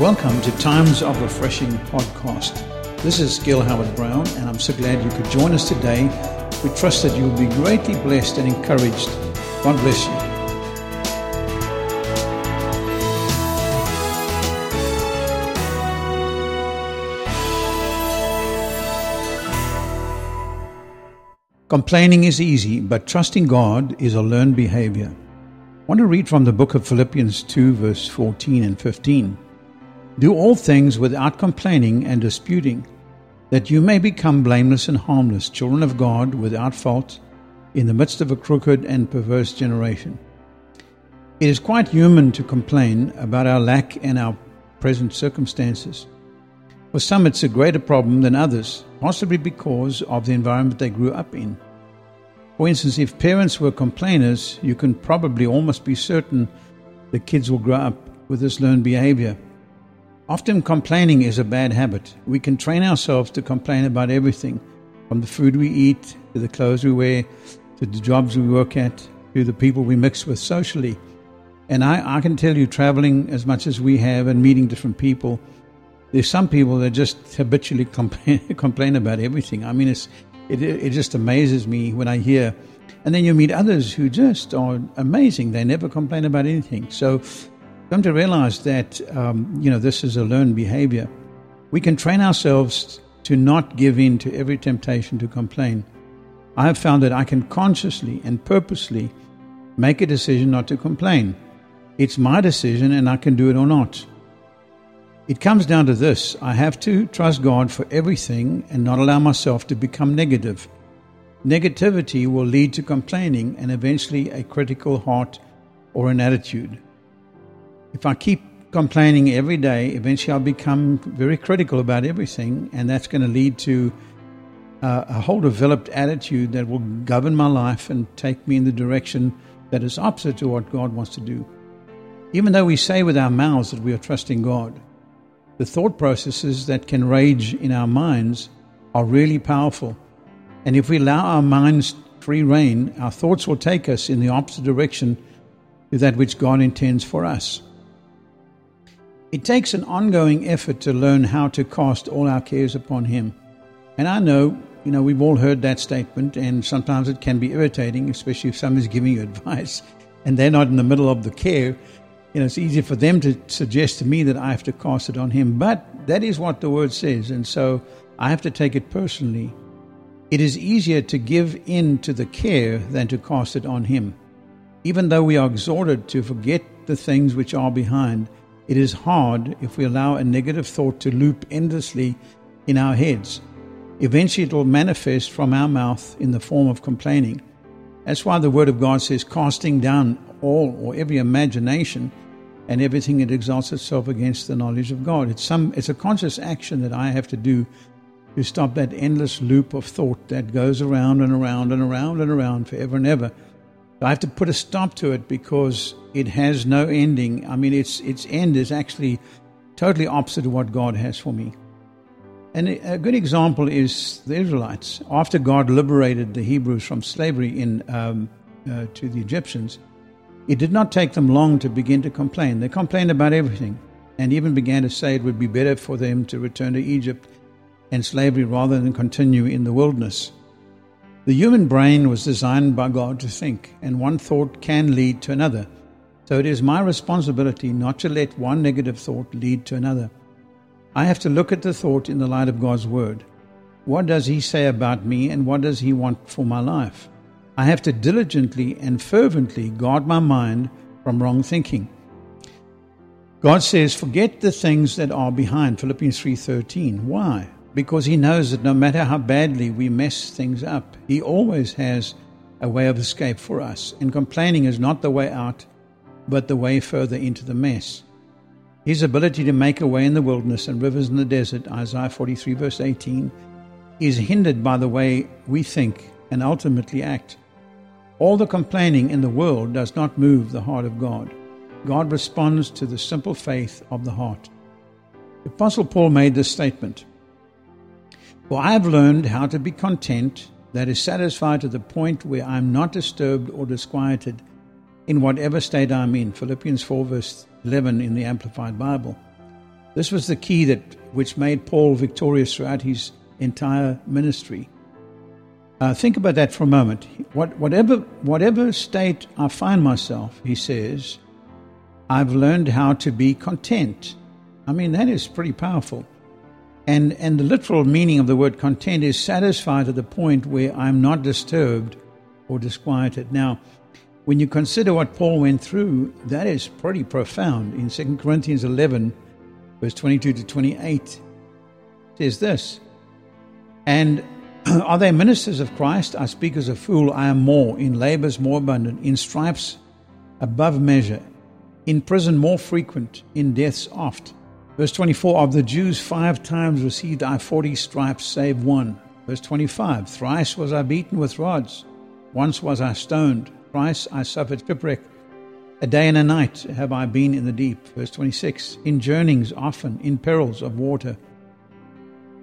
Welcome to Times of Refreshing podcast. This is Gil Howard Brown, and I'm so glad you could join us today. We trust that you will be greatly blessed and encouraged. God bless you. Complaining is easy, but trusting God is a learned behavior. I want to read from the book of Philippians 2, verse 14 and 15. Do all things without complaining and disputing, that you may become blameless and harmless, children of God without fault, in the midst of a crooked and perverse generation. It is quite human to complain about our lack and our present circumstances. For some, it's a greater problem than others, possibly because of the environment they grew up in. For instance, if parents were complainers, you can probably almost be certain the kids will grow up with this learned behavior. Often, complaining is a bad habit. We can train ourselves to complain about everything from the food we eat, to the clothes we wear, to the jobs we work at, to the people we mix with socially. And I, I can tell you, traveling as much as we have and meeting different people, there's some people that just habitually complain, complain about everything. I mean, it's, it, it just amazes me when I hear. And then you meet others who just are amazing. They never complain about anything. So come to realize that, um, you know, this is a learned behavior. We can train ourselves to not give in to every temptation to complain. I have found that I can consciously and purposely make a decision not to complain. It's my decision and I can do it or not. It comes down to this I have to trust God for everything and not allow myself to become negative. Negativity will lead to complaining and eventually a critical heart or an attitude. If I keep complaining every day, eventually I'll become very critical about everything, and that's going to lead to uh, a whole developed attitude that will govern my life and take me in the direction that is opposite to what God wants to do. Even though we say with our mouths that we are trusting God, the thought processes that can rage in our minds are really powerful. And if we allow our minds free rein, our thoughts will take us in the opposite direction to that which God intends for us. It takes an ongoing effort to learn how to cast all our cares upon Him. And I know, you know, we've all heard that statement, and sometimes it can be irritating, especially if somebody's giving you advice and they're not in the middle of the care you know, it's easy for them to suggest to me that I have to cast it on him, but that is what the word says, and so I have to take it personally. It is easier to give in to the care than to cast it on him. Even though we are exhorted to forget the things which are behind, it is hard if we allow a negative thought to loop endlessly in our heads. Eventually, it will manifest from our mouth in the form of complaining. That's why the Word of God says, casting down all or every imagination and everything that exalts itself against the knowledge of God. It's some it's a conscious action that I have to do to stop that endless loop of thought that goes around and around and around and around forever and ever. I have to put a stop to it because it has no ending. I mean, its its end is actually totally opposite to what God has for me. And a good example is the Israelites. After God liberated the Hebrews from slavery in um, uh, to the Egyptians, it did not take them long to begin to complain. They complained about everything and even began to say it would be better for them to return to Egypt and slavery rather than continue in the wilderness. The human brain was designed by God to think, and one thought can lead to another. So it is my responsibility not to let one negative thought lead to another. I have to look at the thought in the light of God's Word. What does He say about me, and what does He want for my life? I have to diligently and fervently guard my mind from wrong thinking. God says, "Forget the things that are behind." Philippians 3:13. Why? Because he knows that no matter how badly we mess things up, he always has a way of escape for us. And complaining is not the way out, but the way further into the mess. His ability to make a way in the wilderness and rivers in the desert, Isaiah 43 verse 18, is hindered by the way we think and ultimately act. All the complaining in the world does not move the heart of God. God responds to the simple faith of the heart. The Apostle Paul made this statement For I have learned how to be content, that is, satisfied to the point where I am not disturbed or disquieted in whatever state I am in. Philippians 4, verse 11 in the Amplified Bible. This was the key that which made Paul victorious throughout his entire ministry. Uh, think about that for a moment. What, whatever, whatever state I find myself, he says, I've learned how to be content. I mean, that is pretty powerful. And, and the literal meaning of the word content is satisfied to the point where I'm not disturbed or disquieted. Now, when you consider what Paul went through, that is pretty profound. In 2 Corinthians 11, verse 22 to 28, says this And are they ministers of Christ? I speak as a fool. I am more, in labors more abundant, in stripes above measure, in prison more frequent, in deaths oft. Verse 24 Of the Jews, five times received I forty stripes, save one. Verse 25 Thrice was I beaten with rods, once was I stoned, thrice I suffered shipwreck. A day and a night have I been in the deep. Verse 26 In journeyings often, in perils of water,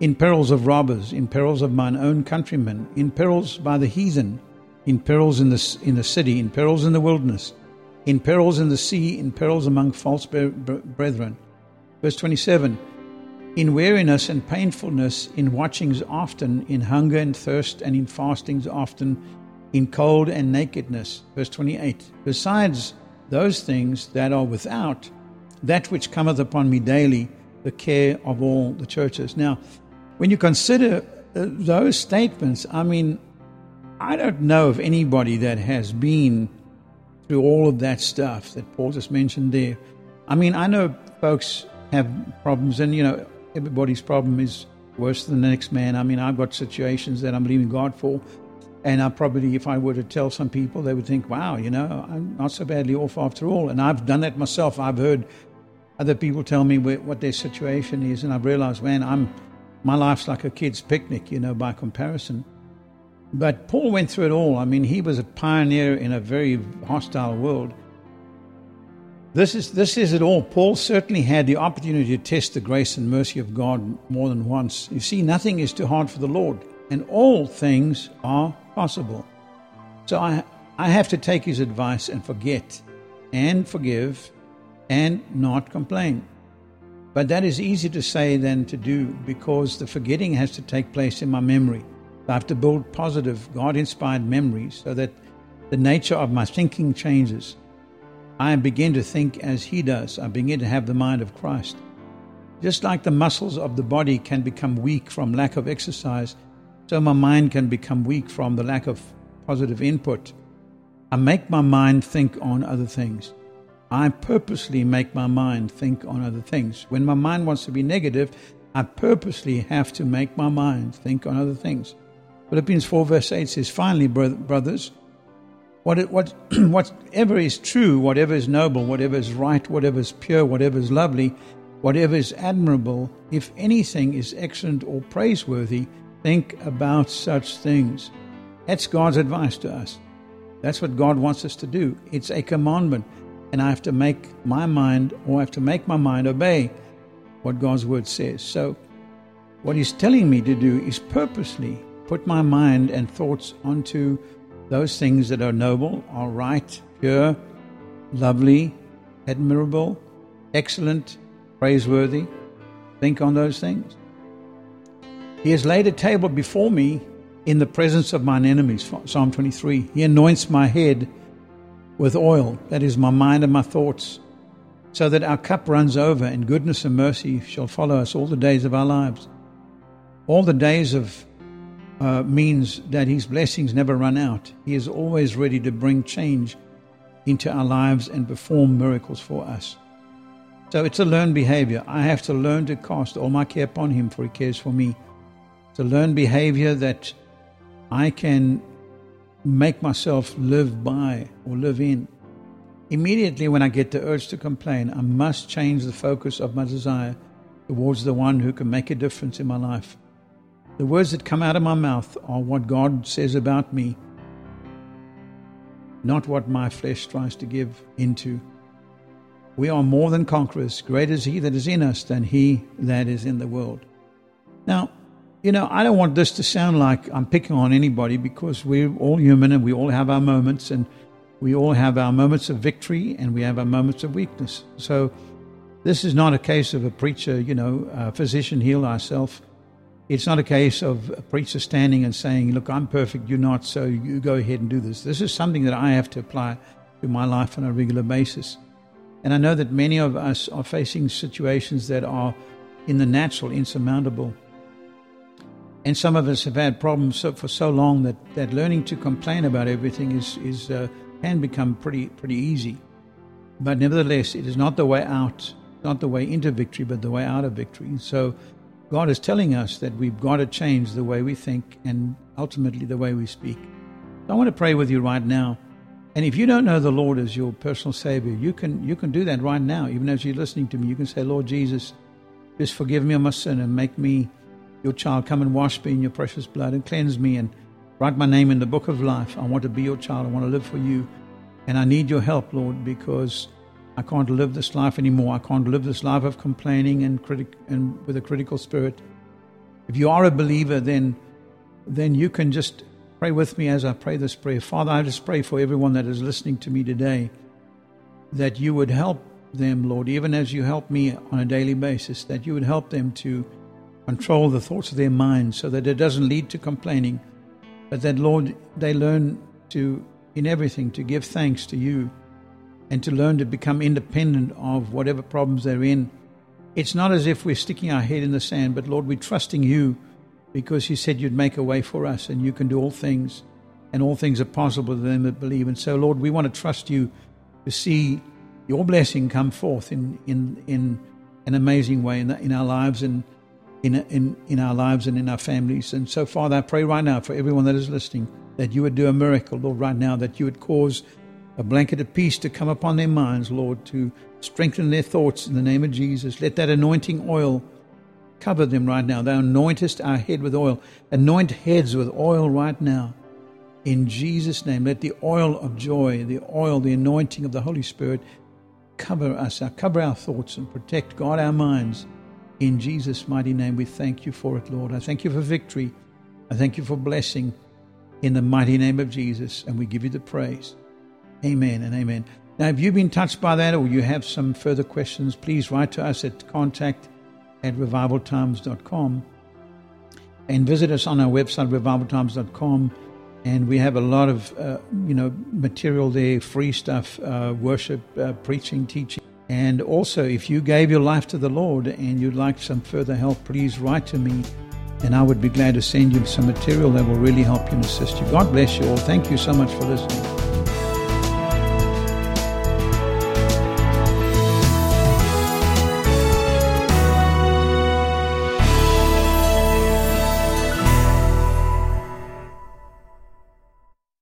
in perils of robbers, in perils of mine own countrymen, in perils by the heathen, in perils in the, in the city, in perils in the wilderness, in perils in the sea, in perils among false brethren Verse 27 In weariness and painfulness, in watchings often, in hunger and thirst, and in fastings often, in cold and nakedness. Verse 28 Besides those things that are without, that which cometh upon me daily, the care of all the churches. Now, when you consider uh, those statements, I mean, I don't know of anybody that has been through all of that stuff that Paul just mentioned there. I mean, I know folks have problems, and you know, everybody's problem is worse than the next man. I mean, I've got situations that I'm believing God for, and I probably, if I were to tell some people, they would think, "Wow, you know, I'm not so badly off after all." And I've done that myself. I've heard other people tell me what their situation is, and I've realized, man, I'm my life's like a kid's picnic, you know, by comparison. But Paul went through it all. I mean, he was a pioneer in a very hostile world. This is, this is it all. Paul certainly had the opportunity to test the grace and mercy of God more than once. You see, nothing is too hard for the Lord, and all things are possible. So I, I have to take his advice and forget and forgive and not complain. But that is easier to say than to do because the forgetting has to take place in my memory. I have to build positive, God inspired memories so that the nature of my thinking changes. I begin to think as He does. I begin to have the mind of Christ. Just like the muscles of the body can become weak from lack of exercise, so my mind can become weak from the lack of positive input. I make my mind think on other things. I purposely make my mind think on other things. When my mind wants to be negative, I purposely have to make my mind think on other things. Philippians 4, verse 8 says, Finally, brothers, what, what, whatever is true, whatever is noble, whatever is right, whatever is pure, whatever is lovely, whatever is admirable, if anything is excellent or praiseworthy, think about such things. That's God's advice to us. That's what God wants us to do. It's a commandment. And I have to make my mind, or I have to make my mind obey what God's word says. So, what He's telling me to do is purposely put my mind and thoughts onto those things that are noble, are right, pure, lovely, admirable, excellent, praiseworthy. Think on those things. He has laid a table before me in the presence of mine enemies. Psalm 23. He anoints my head with oil, that is, my mind and my thoughts, so that our cup runs over, and goodness and mercy shall follow us all the days of our lives. All the days of uh, means that His blessings never run out. He is always ready to bring change into our lives and perform miracles for us. So it's a learned behavior. I have to learn to cast all my care upon Him, for He cares for me. It's a learned behavior that I can make myself live by or live in. Immediately, when I get the urge to complain, I must change the focus of my desire towards the one who can make a difference in my life. The words that come out of my mouth are what God says about me, not what my flesh tries to give into. We are more than conquerors. Greater is He that is in us than He that is in the world. Now, you know, I don't want this to sound like I'm picking on anybody because we're all human and we all have our moments and we all have our moments of victory and we have our moments of weakness. So This is not a case of a preacher, you know, a physician heal ourselves. It's not a case of a preacher standing and saying, Look, I'm perfect, you're not, so you go ahead and do this. This is something that I have to apply to my life on a regular basis. And I know that many of us are facing situations that are in the natural insurmountable. And some of us have had problems for so long that, that learning to complain about everything is, is uh, can become pretty pretty easy. But nevertheless, it is not the way out, not the way into victory, but the way out of victory. So God is telling us that we've got to change the way we think and ultimately the way we speak. I want to pray with you right now. And if you don't know the Lord as your personal Savior, you can you can do that right now. Even as you're listening to me, you can say, Lord Jesus, just forgive me of my sin and make me your child. Come and wash me in your precious blood and cleanse me and write my name in the book of life. I want to be your child. I want to live for you. And I need your help, Lord, because I can't live this life anymore. I can't live this life of complaining and, critic- and with a critical spirit. If you are a believer, then, then you can just pray with me as I pray this prayer. Father, I just pray for everyone that is listening to me today that you would help them, Lord, even as you help me on a daily basis, that you would help them to control the thoughts of their minds so that it doesn't lead to complaining, but that, Lord, they learn to, in everything, to give thanks to you and to learn to become independent of whatever problems they're in. It's not as if we're sticking our head in the sand, but Lord, we're trusting you because you said you'd make a way for us and you can do all things and all things are possible to them that believe. And so, Lord, we want to trust you to see your blessing come forth in, in, in an amazing way in, the, in our lives and in, in, in our lives and in our families. And so, Father, I pray right now for everyone that is listening that you would do a miracle, Lord, right now, that you would cause a blanket of peace to come upon their minds, Lord, to strengthen their thoughts in the name of Jesus. Let that anointing oil cover them right now. Thou anointest our head with oil. Anoint heads with oil right now. In Jesus' name, let the oil of joy, the oil, the anointing of the Holy Spirit cover us, cover our thoughts and protect, God, our minds. In Jesus' mighty name, we thank you for it, Lord. I thank you for victory. I thank you for blessing in the mighty name of Jesus, and we give you the praise. Amen and amen. Now, if you've been touched by that or you have some further questions, please write to us at contact at revivaltimes.com and visit us on our website, revivaltimes.com and we have a lot of uh, you know material there, free stuff, uh, worship, uh, preaching, teaching. And also, if you gave your life to the Lord and you'd like some further help, please write to me, and I would be glad to send you some material that will really help you and assist you. God bless you all. Thank you so much for listening.